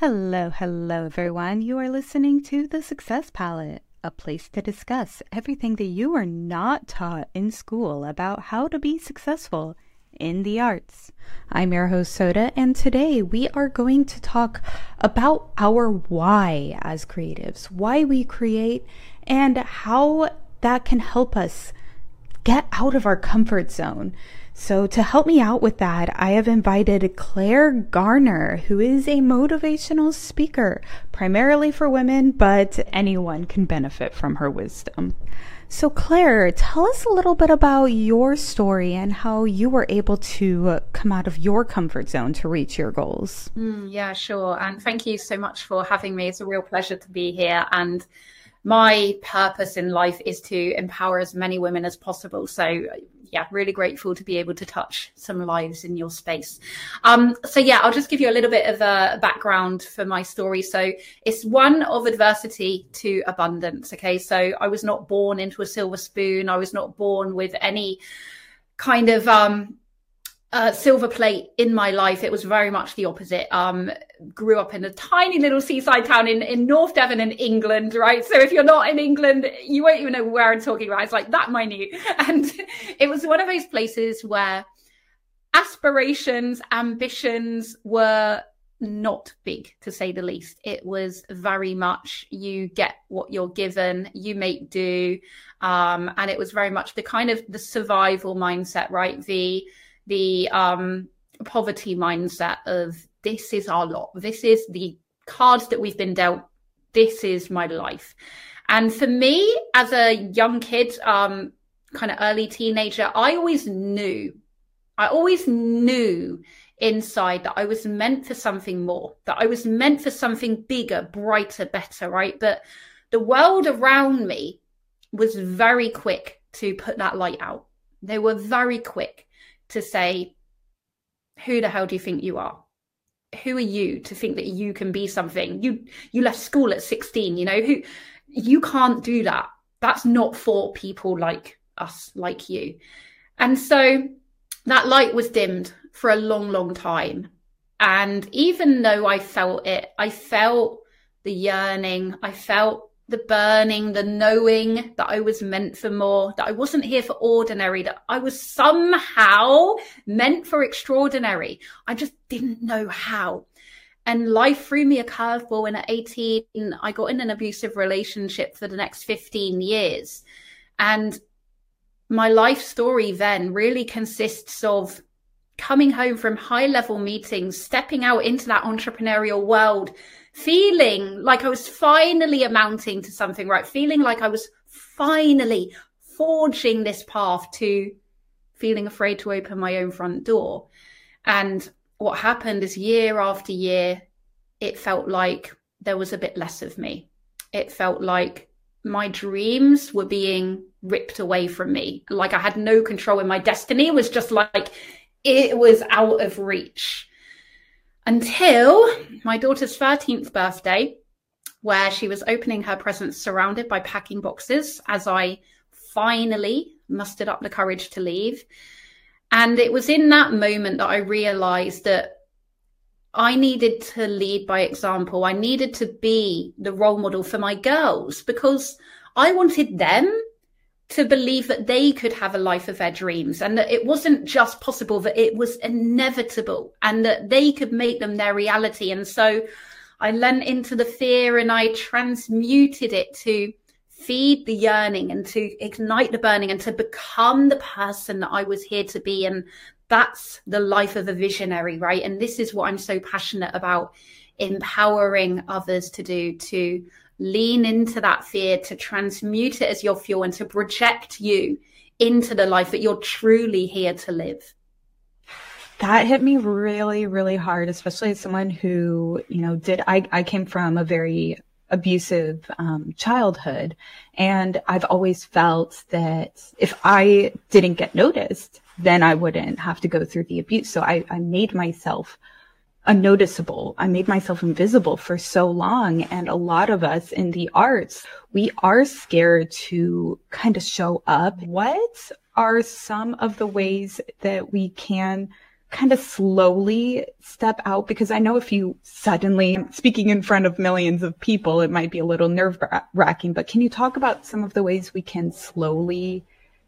Hello, hello, everyone. You are listening to The Success Palette, a place to discuss everything that you are not taught in school about how to be successful in the arts. I'm your host, Soda, and today we are going to talk about our why as creatives, why we create, and how that can help us get out of our comfort zone. So, to help me out with that, I have invited Claire Garner, who is a motivational speaker, primarily for women, but anyone can benefit from her wisdom. So, Claire, tell us a little bit about your story and how you were able to come out of your comfort zone to reach your goals. Mm, yeah, sure. And thank you so much for having me. It's a real pleasure to be here. And my purpose in life is to empower as many women as possible. So, yeah, really grateful to be able to touch some lives in your space. Um, so yeah, I'll just give you a little bit of a background for my story. So it's one of adversity to abundance. Okay. So I was not born into a silver spoon. I was not born with any kind of, um, uh, silver plate in my life. It was very much the opposite. Um, grew up in a tiny little seaside town in, in North Devon in England, right? So if you're not in England, you won't even know where I'm talking about. It's like that minute. And it was one of those places where aspirations, ambitions were not big to say the least. It was very much you get what you're given, you make do. Um, and it was very much the kind of the survival mindset, right? The, the um, poverty mindset of this is our lot, this is the cards that we've been dealt, this is my life. And for me, as a young kid, um, kind of early teenager, I always knew, I always knew inside that I was meant for something more, that I was meant for something bigger, brighter, better, right? But the world around me was very quick to put that light out. They were very quick to say, who the hell do you think you are? Who are you to think that you can be something? You you left school at 16, you know, who you can't do that. That's not for people like us, like you. And so that light was dimmed for a long, long time. And even though I felt it, I felt the yearning, I felt the burning, the knowing that I was meant for more, that I wasn't here for ordinary, that I was somehow meant for extraordinary. I just didn't know how. And life threw me a curveball. And at 18, I got in an abusive relationship for the next 15 years. And my life story then really consists of coming home from high level meetings, stepping out into that entrepreneurial world, feeling like I was finally amounting to something, right? Feeling like I was finally forging this path to feeling afraid to open my own front door. And what happened is year after year, it felt like there was a bit less of me. It felt like my dreams were being ripped away from me. Like I had no control in my destiny. Was just like it was out of reach until my daughter's 13th birthday, where she was opening her presents surrounded by packing boxes as I finally mustered up the courage to leave. And it was in that moment that I realized that I needed to lead by example. I needed to be the role model for my girls because I wanted them to believe that they could have a life of their dreams and that it wasn't just possible, that it was inevitable and that they could make them their reality. And so I lent into the fear and I transmuted it to feed the yearning and to ignite the burning and to become the person that I was here to be. And that's the life of a visionary, right? And this is what I'm so passionate about empowering others to do to lean into that fear, to transmute it as your fuel and to project you into the life that you're truly here to live. That hit me really, really hard, especially as someone who, you know, did, I, I came from a very abusive um, childhood. And I've always felt that if I didn't get noticed, then I wouldn't have to go through the abuse. So I, I made myself unnoticeable. I made myself invisible for so long. And a lot of us in the arts, we are scared to kind of show up. What are some of the ways that we can kind of slowly step out? Because I know if you suddenly speaking in front of millions of people, it might be a little nerve wracking, but can you talk about some of the ways we can slowly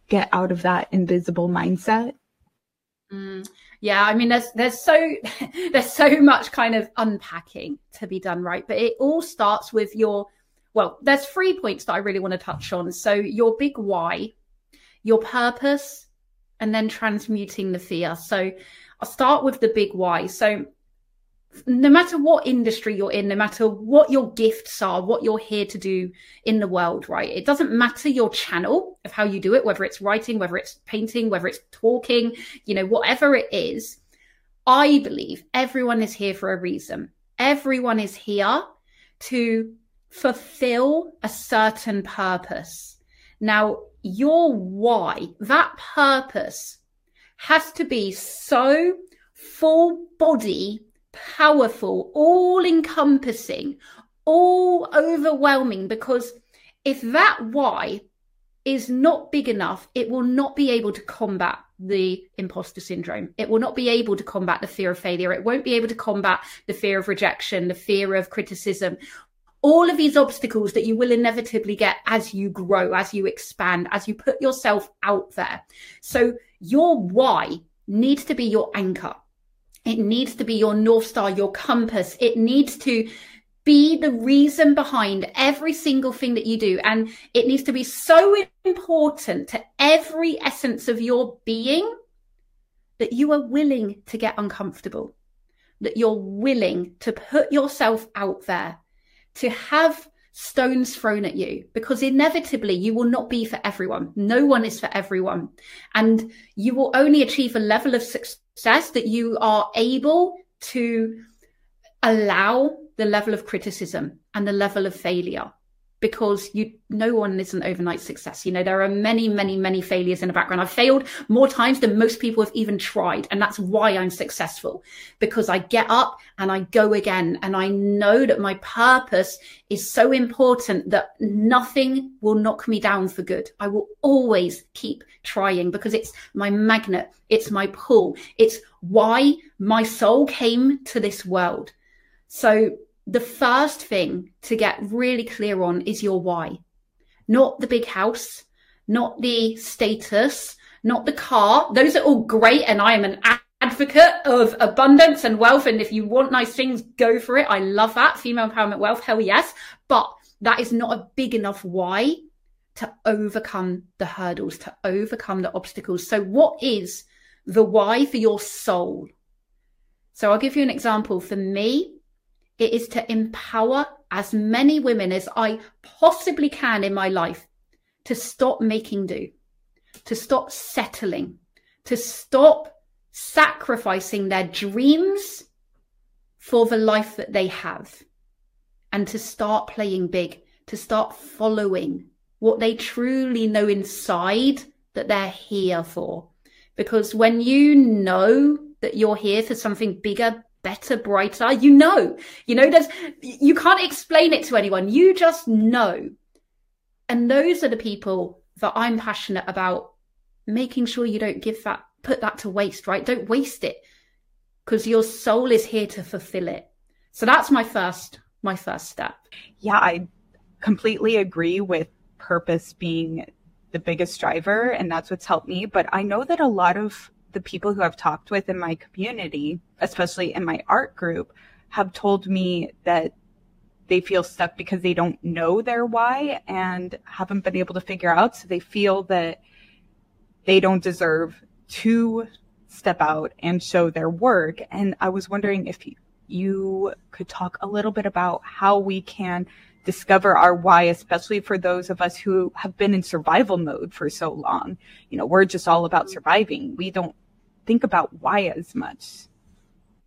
get out of that invisible mindset? Mm, yeah, I mean, there's there's so there's so much kind of unpacking to be done, right? But it all starts with your well, there's three points that I really want to touch on. So your big why, your purpose, and then transmuting the fear. So I'll start with the big why. So no matter what industry you're in, no matter what your gifts are, what you're here to do in the world, right? It doesn't matter your channel of how you do it, whether it's writing, whether it's painting, whether it's talking, you know, whatever it is. I believe everyone is here for a reason. Everyone is here to fulfill a certain purpose. Now, your why, that purpose has to be so full body powerful, all encompassing, all overwhelming. Because if that why is not big enough, it will not be able to combat the imposter syndrome. It will not be able to combat the fear of failure. It won't be able to combat the fear of rejection, the fear of criticism. All of these obstacles that you will inevitably get as you grow, as you expand, as you put yourself out there. So your why needs to be your anchor. It needs to be your North Star, your compass. It needs to be the reason behind every single thing that you do. And it needs to be so important to every essence of your being that you are willing to get uncomfortable, that you're willing to put yourself out there, to have stones thrown at you because inevitably you will not be for everyone. No one is for everyone. And you will only achieve a level of success that you are able to allow the level of criticism and the level of failure because you no one is an overnight success. You know, there are many, many, many failures in the background. I've failed more times than most people have even tried. And that's why I'm successful because I get up and I go again. And I know that my purpose is so important that nothing will knock me down for good. I will always keep trying because it's my magnet. It's my pull. It's why my soul came to this world. So the first thing to get really clear on is your why, not the big house, not the status, not the car. Those are all great. And I am an advocate of abundance and wealth. And if you want nice things, go for it. I love that. Female empowerment wealth. Hell yes. But that is not a big enough why to overcome the hurdles, to overcome the obstacles. So what is the why for your soul? So I'll give you an example. For me, it is to empower as many women as I possibly can in my life to stop making do, to stop settling, to stop sacrificing their dreams for the life that they have, and to start playing big, to start following what they truly know inside that they're here for. Because when you know that you're here for something bigger, better, brighter. You know, you know, there's, you can't explain it to anyone. You just know. And those are the people that I'm passionate about making sure you don't give that, put that to waste, right? Don't waste it because your soul is here to fulfill it. So that's my first, my first step. Yeah, I completely agree with purpose being the biggest driver and that's what's helped me. But I know that a lot of the people who I've talked with in my community, especially in my art group, have told me that they feel stuck because they don't know their why and haven't been able to figure out. So they feel that they don't deserve to step out and show their work. And I was wondering if you could talk a little bit about how we can discover our why, especially for those of us who have been in survival mode for so long. You know, we're just all about surviving. We don't think about why as much.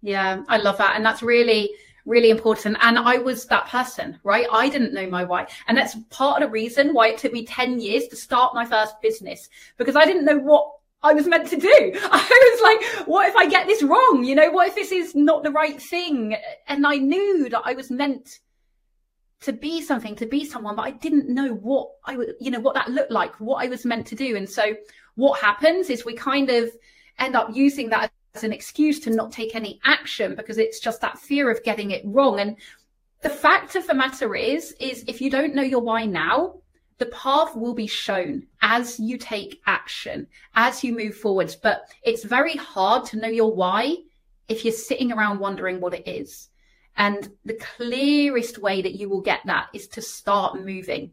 Yeah, I love that. And that's really, really important. And I was that person, right? I didn't know my why. And that's part of the reason why it took me 10 years to start my first business because I didn't know what I was meant to do. I was like, what if I get this wrong? You know, what if this is not the right thing? And I knew that I was meant to be something, to be someone, but I didn't know what I would, you know, what that looked like, what I was meant to do. And so what happens is we kind of, end up using that as an excuse to not take any action because it's just that fear of getting it wrong. And the fact of the matter is, is if you don't know your why now, the path will be shown as you take action, as you move forwards. But it's very hard to know your why if you're sitting around wondering what it is. And the clearest way that you will get that is to start moving.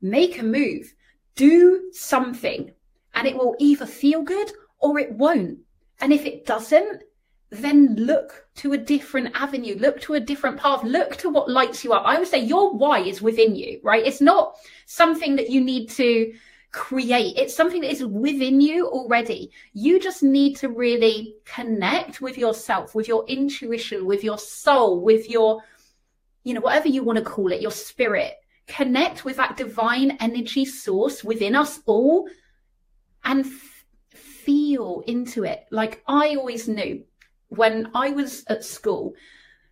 Make a move, do something, and it will either feel good or it won't. And if it doesn't, then look to a different avenue, look to a different path, look to what lights you up. I would say your why is within you, right? It's not something that you need to create. It's something that is within you already. You just need to really connect with yourself, with your intuition, with your soul, with your, you know, whatever you want to call it, your spirit. Connect with that divine energy source within us all and feel into it. Like I always knew when I was at school,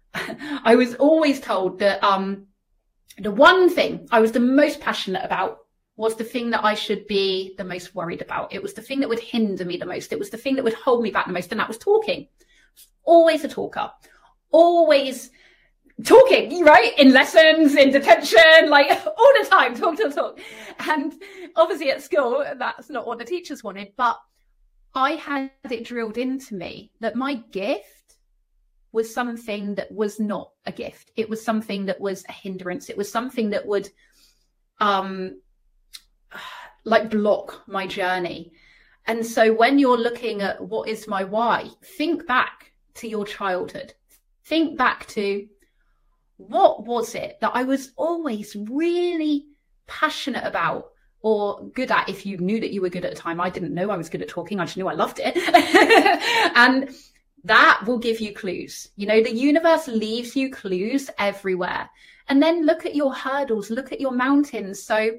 I was always told that um, the one thing I was the most passionate about was the thing that I should be the most worried about. It was the thing that would hinder me the most. It was the thing that would hold me back the most, and that was talking. Always a talker, always talking, right? In lessons, in detention, like all the time, talk, talk, talk. And obviously at school, that's not what the teachers wanted, but I had it drilled into me that my gift was something that was not a gift. It was something that was a hindrance. It was something that would um like block my journey. And so when you're looking at what is my why, think back to your childhood. Think back to what was it that I was always really passionate about or good at if you knew that you were good at the time. I didn't know I was good at talking. I just knew I loved it. and that will give you clues. You know, the universe leaves you clues everywhere. And then look at your hurdles, look at your mountains. So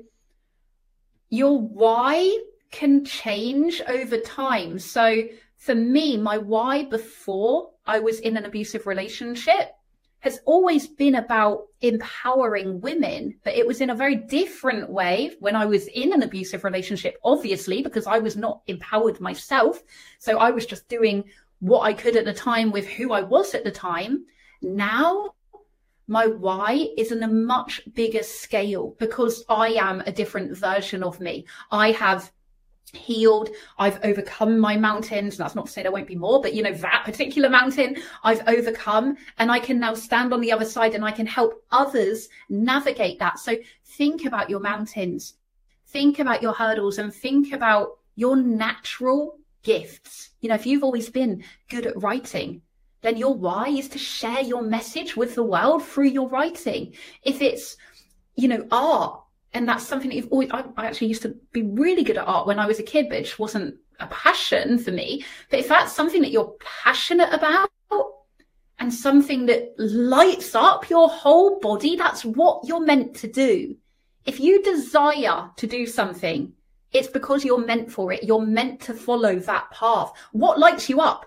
your why can change over time. So for me, my why before I was in an abusive relationship has always been about empowering women, but it was in a very different way when I was in an abusive relationship, obviously, because I was not empowered myself. So I was just doing what I could at the time with who I was at the time. Now my why is in a much bigger scale because I am a different version of me. I have healed. I've overcome my mountains. That's not to say there won't be more, but you know, that particular mountain I've overcome and I can now stand on the other side and I can help others navigate that. So think about your mountains, think about your hurdles and think about your natural gifts. You know, if you've always been good at writing, then your why is to share your message with the world through your writing. If it's, you know, art, and that's something that you've always, I, I actually used to be really good at art when I was a kid, but it just wasn't a passion for me. But if that's something that you're passionate about, and something that lights up your whole body, that's what you're meant to do. If you desire to do something, it's because you're meant for it. You're meant to follow that path. What lights you up?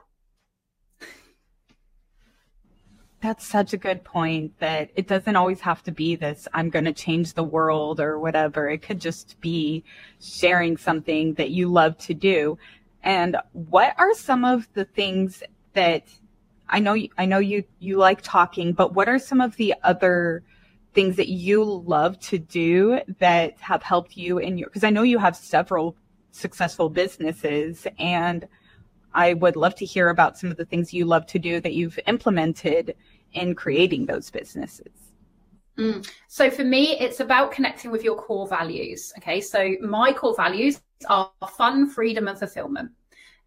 That's such a good point that it doesn't always have to be this, I'm going to change the world or whatever. It could just be sharing something that you love to do. And what are some of the things that I know, I know you, you like talking, but what are some of the other things that you love to do that have helped you in your, cause I know you have several successful businesses and I would love to hear about some of the things you love to do that you've implemented in creating those businesses. Mm. So for me, it's about connecting with your core values. Okay. So my core values are fun, freedom, and fulfillment.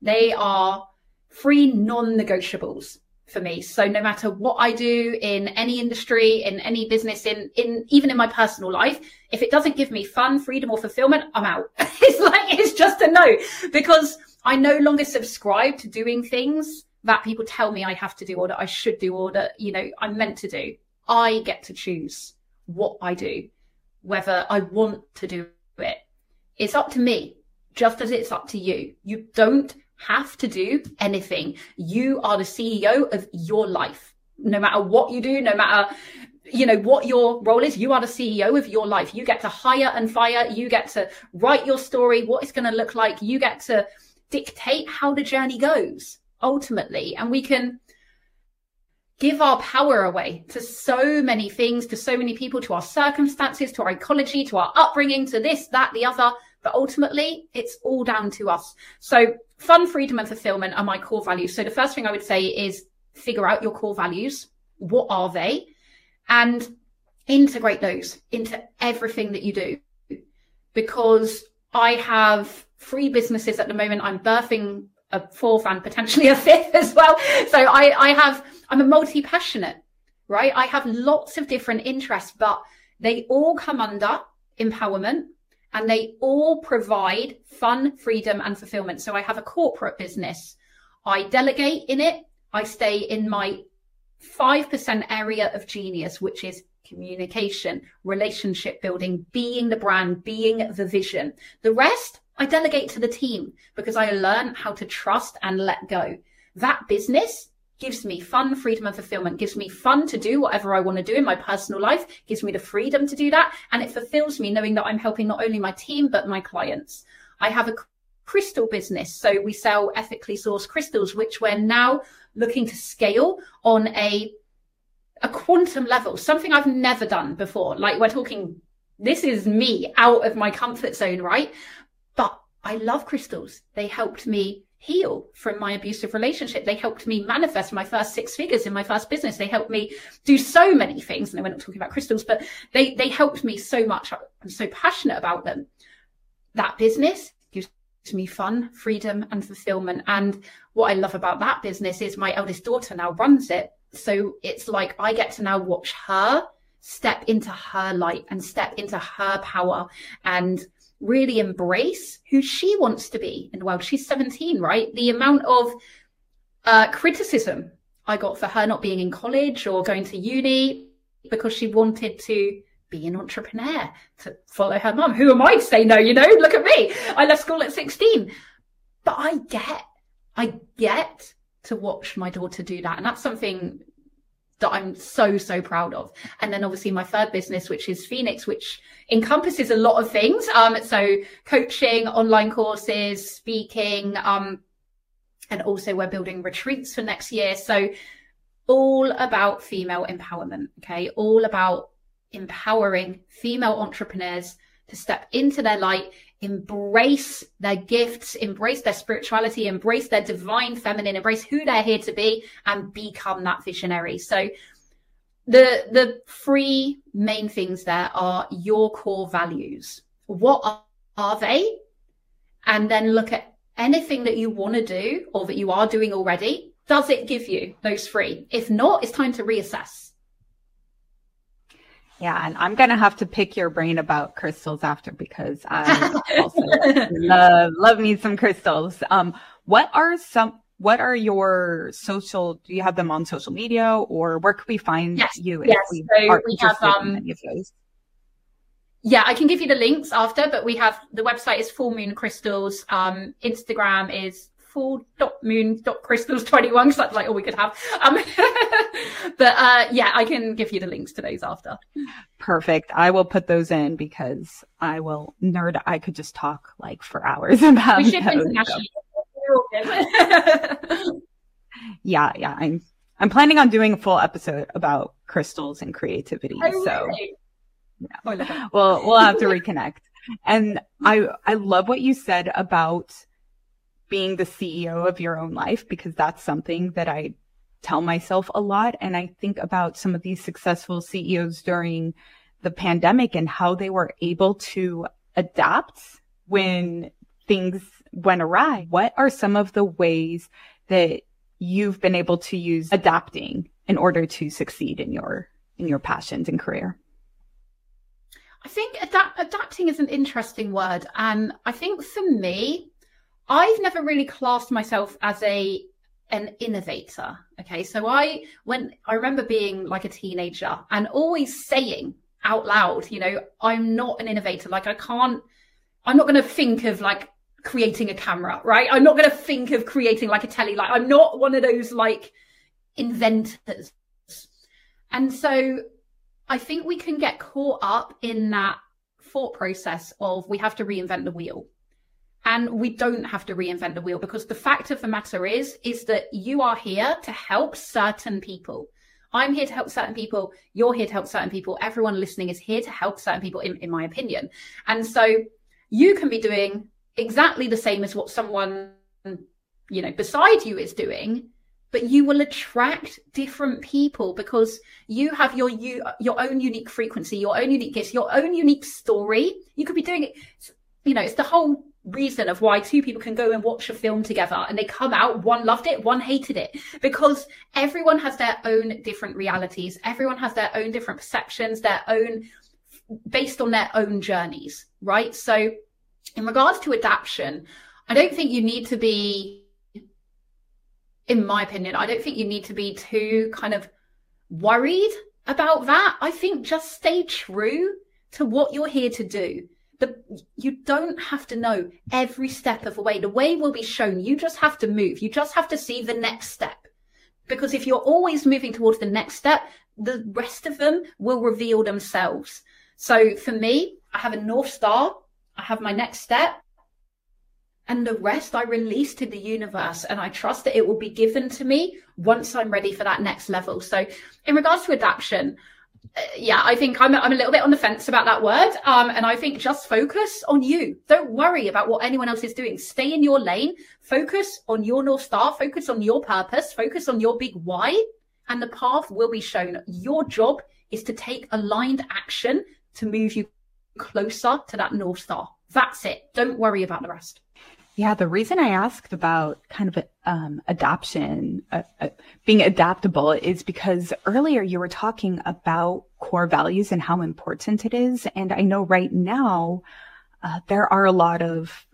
They are three non negotiables for me. So no matter what I do in any industry, in any business, in, in even in my personal life, if it doesn't give me fun, freedom, or fulfillment, I'm out. it's like, it's just a no because I no longer subscribe to doing things that people tell me I have to do or that I should do or that, you know, I'm meant to do. I get to choose what I do, whether I want to do it. It's up to me, just as it's up to you. You don't have to do anything. You are the CEO of your life. No matter what you do, no matter you know what your role is you are the ceo of your life you get to hire and fire you get to write your story what it's going to look like you get to dictate how the journey goes ultimately. And we can give our power away to so many things, to so many people, to our circumstances, to our ecology, to our upbringing, to this, that, the other. But ultimately, it's all down to us. So fun, freedom, and fulfillment are my core values. So the first thing I would say is figure out your core values. What are they? And integrate those into everything that you do. Because I have three businesses at the moment. I'm birthing a fourth and potentially a fifth as well. So I, I have, I'm a multi passionate, right? I have lots of different interests, but they all come under empowerment and they all provide fun, freedom and fulfillment. So I have a corporate business. I delegate in it. I stay in my 5% area of genius, which is communication, relationship building, being the brand, being the vision. The rest, I delegate to the team because I learn how to trust and let go. That business gives me fun, freedom and fulfillment, gives me fun to do whatever I want to do in my personal life, gives me the freedom to do that. And it fulfills me knowing that I'm helping not only my team, but my clients. I have a crystal business. So we sell ethically sourced crystals, which we're now looking to scale on a a quantum level, something I've never done before. Like we're talking, this is me out of my comfort zone, right? But I love crystals. They helped me heal from my abusive relationship. They helped me manifest my first six figures in my first business. They helped me do so many things. And we're not talking about crystals, but they, they helped me so much. I'm so passionate about them. That business gives me fun, freedom and fulfillment. And what I love about that business is my eldest daughter now runs it. So it's like I get to now watch her step into her light and step into her power and really embrace who she wants to be in the world. She's 17, right? The amount of uh, criticism I got for her not being in college or going to uni because she wanted to be an entrepreneur, to follow her mum. Who am I to say no? You know, look at me. I left school at 16. But I get, I get to watch my daughter do that. And that's something that I'm so, so proud of. And then obviously my third business, which is Phoenix, which encompasses a lot of things. Um, so coaching, online courses, speaking, um, and also we're building retreats for next year. So all about female empowerment. Okay. All about empowering female entrepreneurs to step into their light, embrace their gifts, embrace their spirituality, embrace their divine feminine, embrace who they're here to be and become that visionary. So the the three main things there are your core values. What are, they? And then look at anything that you want to do or that you are doing already. Does it give you those three? If not, it's time to reassess. Yeah, and I'm gonna have to pick your brain about crystals after because I also love love me some crystals. Um, what are some what are your social do you have them on social media or where could we find yes, you yes. we, so we have um, any of those? Yeah, I can give you the links after, but we have the website is Full Moon Crystals. Um, Instagram is full dot moon dot crystals 21 because that's like all we could have. Um but uh yeah i can give you the links to those after. Perfect. I will put those in because i will nerd. I could just talk like for hours about we should yeah yeah. I'm i'm planning on doing a full episode about crystals and creativity oh, so really? yeah. well we'll have to reconnect. And i i love what you said about being the CEO of your own life because that's something that I tell myself a lot. And I think about some of these successful CEOs during the pandemic and how they were able to adapt when things went awry. What are some of the ways that you've been able to use adapting in order to succeed in your in your passions and career? I think adapt- adapting is an interesting word. And I think for me, I've never really classed myself as a an innovator. Okay. So I when I remember being like a teenager and always saying out loud, you know, I'm not an innovator. Like I can't I'm not gonna think of like creating a camera, right? I'm not gonna think of creating like a telly. Like I'm not one of those like inventors. And so I think we can get caught up in that thought process of we have to reinvent the wheel and we don't have to reinvent the wheel because the fact of the matter is is that you are here to help certain people. I'm here to help certain people. You're here to help certain people. Everyone listening is here to help certain people in, in my opinion. And so you can be doing exactly the same as what someone you know beside you is doing but you will attract different people because you have your you, your own unique frequency your own unique gifts your own unique story. You could be doing it you know it's the whole reason of why two people can go and watch a film together and they come out one loved it one hated it. Because everyone has their own different realities. Everyone has their own different perceptions their own based on their own journeys right? So in regards to adaptation i don't think you need to be in my opinion i don't think you need to be too kind of worried about that. I think just stay true to what you're here to do the, you don't have to know every step of the way. The way will be shown. You just have to move. You just have to see the next step. Because if you're always moving towards the next step, the rest of them will reveal themselves. So for me, I have a North Star. I have my next step. And the rest I release to the universe and I trust that it will be given to me once I'm ready for that next level. So in regards to adaptation, yeah, I think I'm, I'm a little bit on the fence about that word. Um, and I think just focus on you. Don't worry about what anyone else is doing. Stay in your lane. Focus on your North Star. Focus on your purpose. Focus on your big why. And the path will be shown. Your job is to take aligned action to move you closer to that North Star. That's it. Don't worry about the rest. Yeah, the reason I asked about kind of um, adoption, uh, uh, being adaptable, is because earlier you were talking about core values and how important it is. And I know right now uh, there are a lot of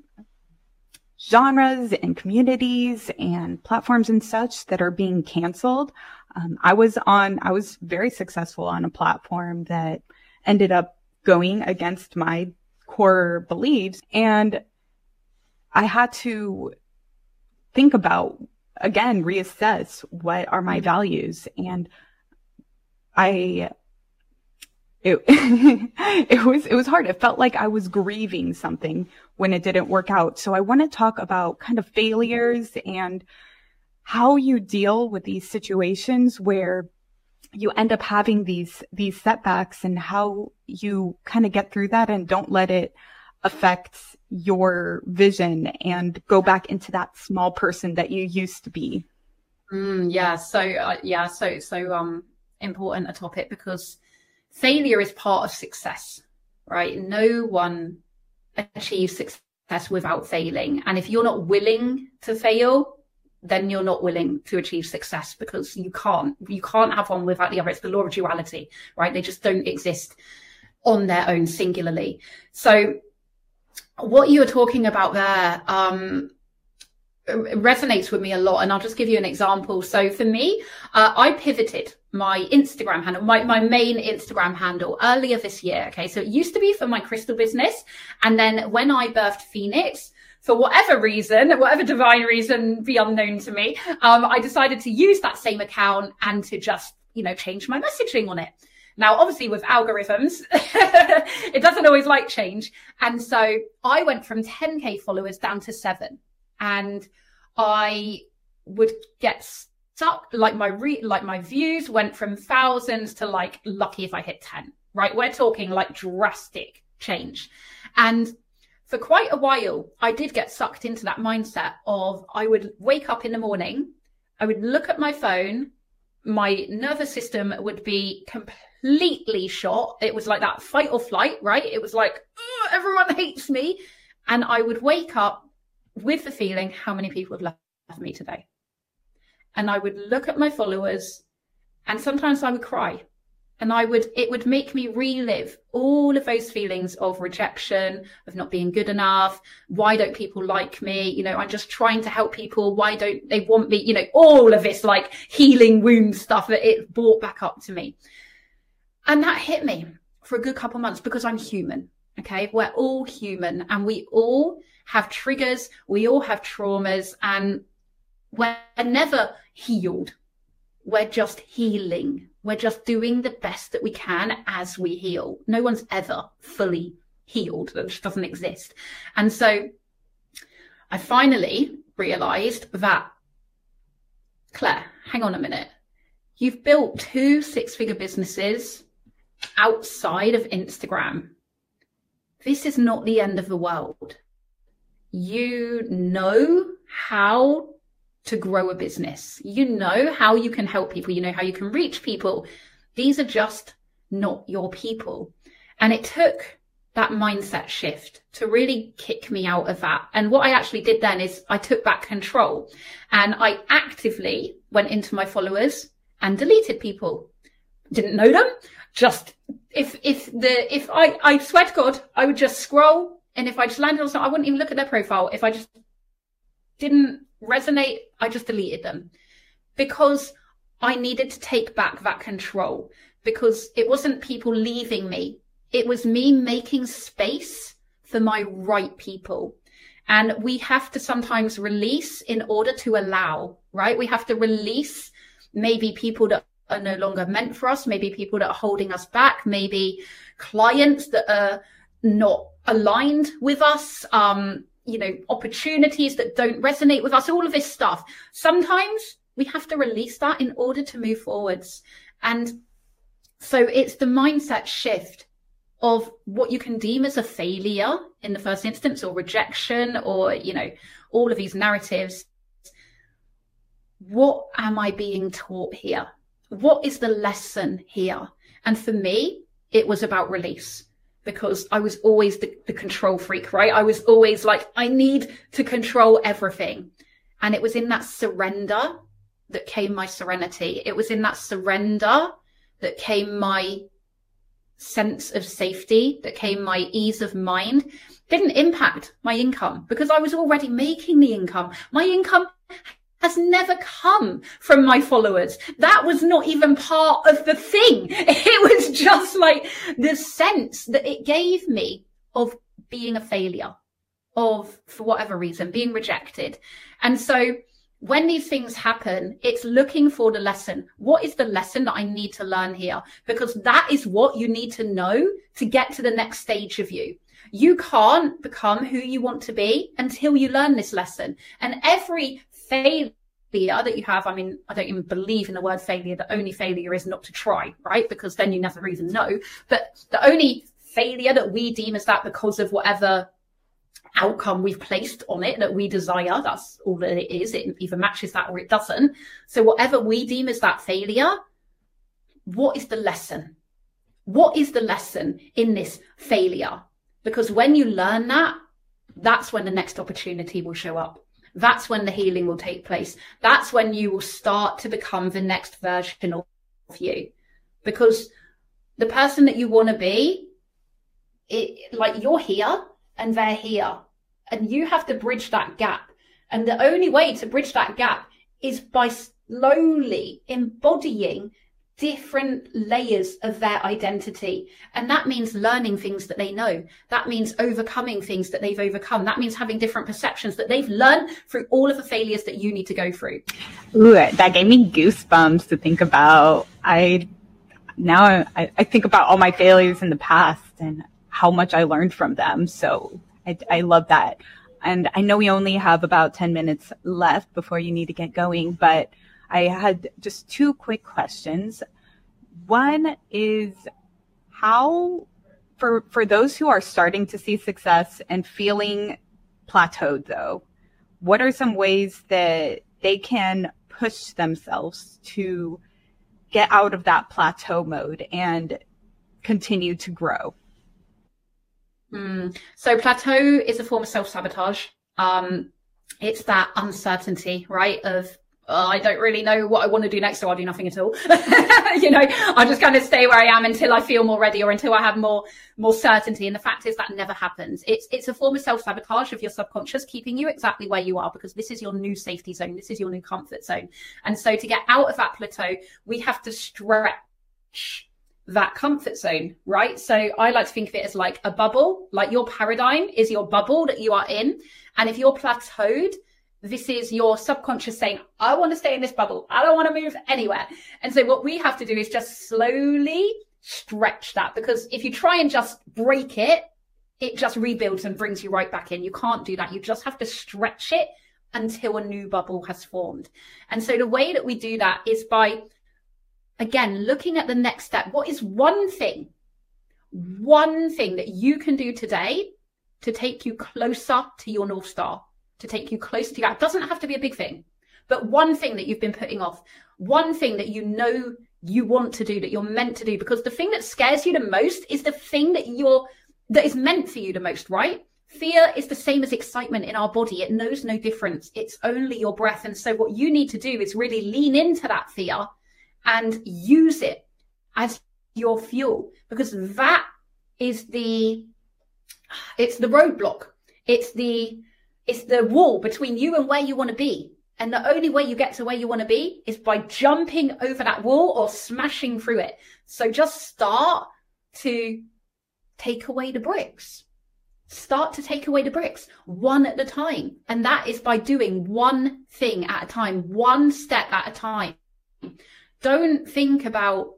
genres and communities and platforms and such that are being canceled. Um, I was on, I was very successful on a platform that ended up going against my core beliefs. And I had to think about again, reassess what are my mm-hmm. values. And I, it, it was, it was hard. It felt like I was grieving something when it didn't work out. So I want to talk about kind of failures and how you deal with these situations where you end up having these, these setbacks and how you kind of get through that and don't let it affect your vision and go back into that small person that you used to be. Mm, yeah so uh, yeah so so um important a topic because failure is part of success right? No one achieves success without failing. And if you're not willing to fail then you're not willing to achieve success because you can't you can't have one without the other. It's the law of duality right? They just don't exist on their own singularly. So what you were talking about there um, resonates with me a lot. And I'll just give you an example. So for me, uh, I pivoted my Instagram handle, my, my main Instagram handle earlier this year. Okay. So it used to be for my crystal business. And then when I birthed Phoenix, for whatever reason, whatever divine reason be unknown to me, um, I decided to use that same account and to just, you know, change my messaging on it. Now, obviously, with algorithms, it doesn't always like change. And so I went from 10K followers down to seven. And I would get stuck, like my re- like my views went from thousands to like lucky if I hit 10, right? We're talking like drastic change. And for quite a while, I did get sucked into that mindset of I would wake up in the morning, I would look at my phone, my nervous system would be completely completely shot. It was like that fight or flight, right? It was like, everyone hates me. And I would wake up with the feeling, how many people have left me today? And I would look at my followers and sometimes I would cry and I would, it would make me relive all of those feelings of rejection, of not being good enough. Why don't people like me? You know, I'm just trying to help people. Why don't they want me? You know, all of this like healing wound stuff that it brought back up to me. And that hit me for a good couple months because I'm human. Okay. We're all human and we all have triggers. We all have traumas and we're never healed. We're just healing. We're just doing the best that we can as we heal. No one's ever fully healed. That just doesn't exist. And so I finally realized that, Claire, hang on a minute. You've built two six figure businesses outside of Instagram. This is not the end of the world. You know how to grow a business. You know how you can help people. You know how you can reach people. These are just not your people. And it took that mindset shift to really kick me out of that. And what I actually did then is I took back control and I actively went into my followers and deleted people. Didn't know them. Just if, if the, if I, I swear to God, I would just scroll and if I just landed on something, I wouldn't even look at their profile. If I just didn't resonate, I just deleted them because I needed to take back that control because it wasn't people leaving me. It was me making space for my right people. And we have to sometimes release in order to allow, right? We have to release maybe people that are no longer meant for us, maybe people that are holding us back, maybe clients that are not aligned with us, um, you know, opportunities that don't resonate with us, all of this stuff. Sometimes we have to release that in order to move forwards. And so it's the mindset shift of what you can deem as a failure in the first instance or rejection or, you know, all of these narratives. What am I being taught here? What is the lesson here? And for me, it was about release because I was always the, the control freak, right? I was always like, I need to control everything. And it was in that surrender that came my serenity. It was in that surrender that came my sense of safety, that came my ease of mind, didn't impact my income because I was already making the income. My income has never come from my followers. That was not even part of the thing. It was just like the sense that it gave me of being a failure, of, for whatever reason, being rejected. And so when these things happen, it's looking for the lesson. What is the lesson that I need to learn here? Because that is what you need to know to get to the next stage of you. You can't become who you want to be until you learn this lesson. And every failure that you have, I mean, I don't even believe in the word failure. The only failure is not to try, right? Because then you never even know. But the only failure that we deem as that because of whatever outcome we've placed on it that we desire. That's all that it is. It either matches that or it doesn't. So whatever we deem as that failure, what is the lesson? What is the lesson in this failure? Because when you learn that, that's when the next opportunity will show up. That's when the healing will take place. That's when you will start to become the next version of you. Because the person that you want to be, it, like you're here and they're here. And you have to bridge that gap. And the only way to bridge that gap is by slowly embodying different layers of their identity. And that means learning things that they know. That means overcoming things that they've overcome. That means having different perceptions that they've learned through all of the failures that you need to go through. Ooh, that gave me goosebumps to think about. I now I, I think about all my failures in the past and how much I learned from them. So I, I love that. And I know we only have about 10 minutes left before you need to get going, but I had just two quick questions. One is how for for those who are starting to see success and feeling plateaued though, what are some ways that they can push themselves to get out of that plateau mode and continue to grow? Mm. So plateau is a form of self sabotage. Um, it's that uncertainty, right? Of oh, I don't really know what I want to do next, so I'll do nothing at all. you know, I'll just kind of stay where I am until I feel more ready or until I have more more certainty. And the fact is that never happens. It's it's a form of self sabotage of your subconscious keeping you exactly where you are because this is your new safety zone. This is your new comfort zone. And so to get out of that plateau, we have to stretch that comfort zone, right? So I like to think of it as like a bubble, like your paradigm is your bubble that you are in. And if you're plateaued, this is your subconscious saying, I want to stay in this bubble. I don't want to move anywhere. And so what we have to do is just slowly stretch that because if you try and just break it, it just rebuilds and brings you right back in. You can't do that. You just have to stretch it until a new bubble has formed. And so the way that we do that is by, again, looking at the next step. What is one thing, one thing that you can do today to take you closer to your North Star, to take you closer to that? It doesn't have to be a big thing, but one thing that you've been putting off, one thing that you know you want to do, that you're meant to do, because the thing that scares you the most is the thing that you're, that is meant for you the most, right? Fear is the same as excitement in our body. It knows no difference. It's only your breath. And so what you need to do is really lean into that fear and use it as your fuel because that is the, it's the roadblock. It's the, it's the wall between you and where you want to be. And the only way you get to where you want to be is by jumping over that wall or smashing through it. So just start to take away the bricks start to take away the bricks one at a time. And that is by doing one thing at a time, one step at a time. Don't think about,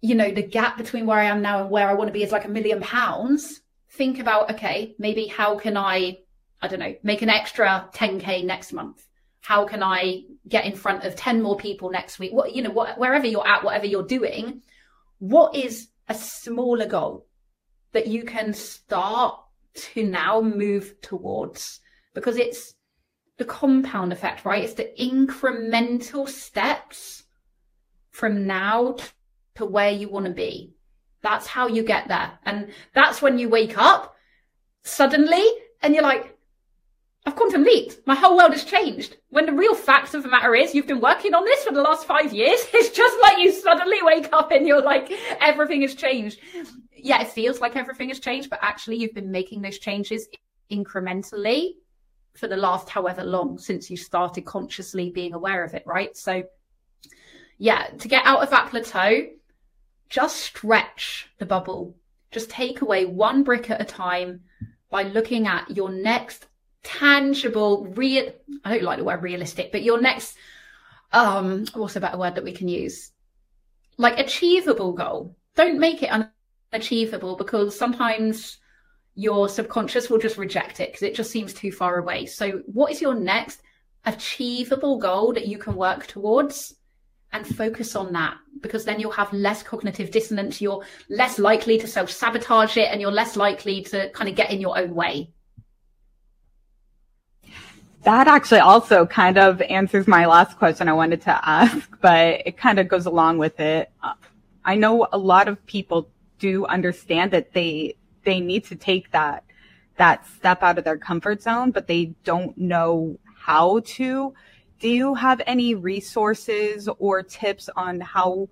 you know, the gap between where I am now and where I want to be is like a million pounds. Think about, okay, maybe how can I, I don't know, make an extra 10K next month? How can I get in front of 10 more people next week? What, you know, what, wherever you're at, whatever you're doing, what is a smaller goal? that you can start to now move towards because it's the compound effect, right? It's the incremental steps from now to where you want to be. That's how you get there. And that's when you wake up suddenly and you're like, I've quantum leaped. My whole world has changed. When the real fact of the matter is, you've been working on this for the last five years. It's just like you suddenly wake up and you're like, everything has changed. Yeah, it feels like everything has changed, but actually, you've been making those changes incrementally for the last however long since you started consciously being aware of it, right? So, yeah, to get out of that plateau, just stretch the bubble. Just take away one brick at a time by looking at your next tangible, real, I don't like the word realistic, but your next, um, what's a better word that we can use? Like achievable goal. Don't make it unachievable because sometimes your subconscious will just reject it because it just seems too far away. So what is your next achievable goal that you can work towards? and focus on that because then you'll have less cognitive dissonance. You're less likely to self sabotage it and you're less likely to kind of get in your own way. That actually also kind of answers my last question I wanted to ask, but it kind of goes along with it. Uh, I know a lot of people do understand that they they need to take that that step out of their comfort zone, but they don't know how to. Do you have any resources or tips on how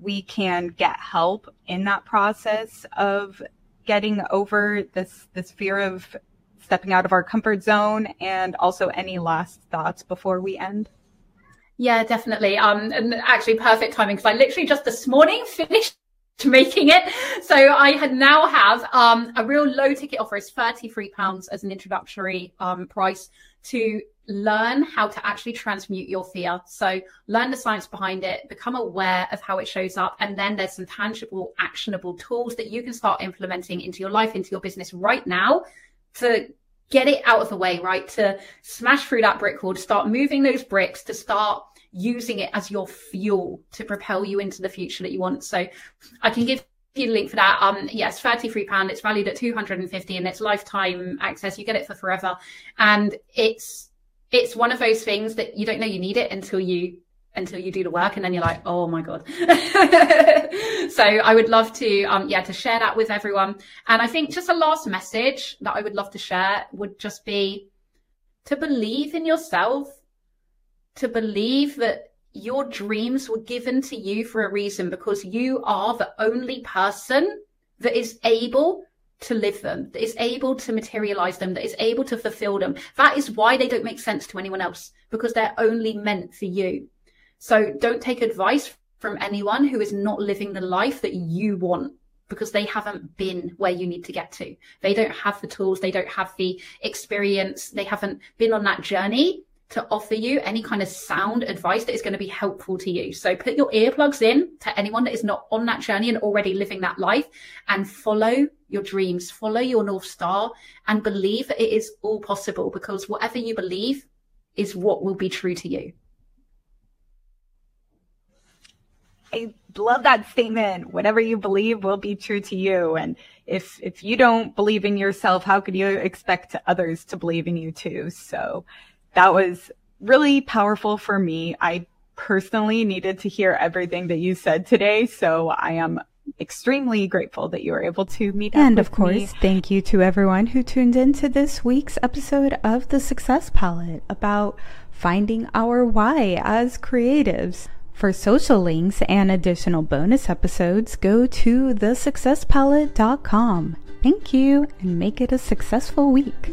we can get help in that process of getting over this this fear of stepping out of our comfort zone and also any last thoughts before we end? Yeah, definitely. Um, and actually perfect timing because I literally just this morning finished making it. So I had now have um, a real low ticket offer is £33 as an introductory um, price to learn how to actually transmute your fear. So learn the science behind it, become aware of how it shows up. And then there's some tangible, actionable tools that you can start implementing into your life, into your business right now to get it out of the way, right? To smash through that brick wall, to start moving those bricks, to start using it as your fuel to propel you into the future that you want. So I can give you the link for that. Um, yes, thirty-three pound. It's valued at two hundred and fifty, and it's lifetime access. You get it for forever, and it's it's one of those things that you don't know you need it until you until you do the work and then you're like oh my god so i would love to um yeah to share that with everyone and i think just a last message that i would love to share would just be to believe in yourself to believe that your dreams were given to you for a reason because you are the only person that is able to live them, that is able to materialize them, that is able to fulfill them. That is why they don't make sense to anyone else because they're only meant for you. So don't take advice from anyone who is not living the life that you want because they haven't been where you need to get to. They don't have the tools, they don't have the experience, they haven't been on that journey to offer you any kind of sound advice that is going to be helpful to you. So put your earplugs in to anyone that is not on that journey and already living that life and follow your dreams, follow your North Star and believe that it is all possible because whatever you believe is what will be true to you. I love that statement. Whatever you believe will be true to you. And if if you don't believe in yourself, how could you expect others to believe in you too? So that was really powerful for me. I personally needed to hear everything that you said today. So I am extremely grateful that you were able to meet and of course me. thank you to everyone who tuned in to this week's episode of the success palette about finding our why as creatives for social links and additional bonus episodes, go to thesuccesspalette.com. Thank you and make it a successful week.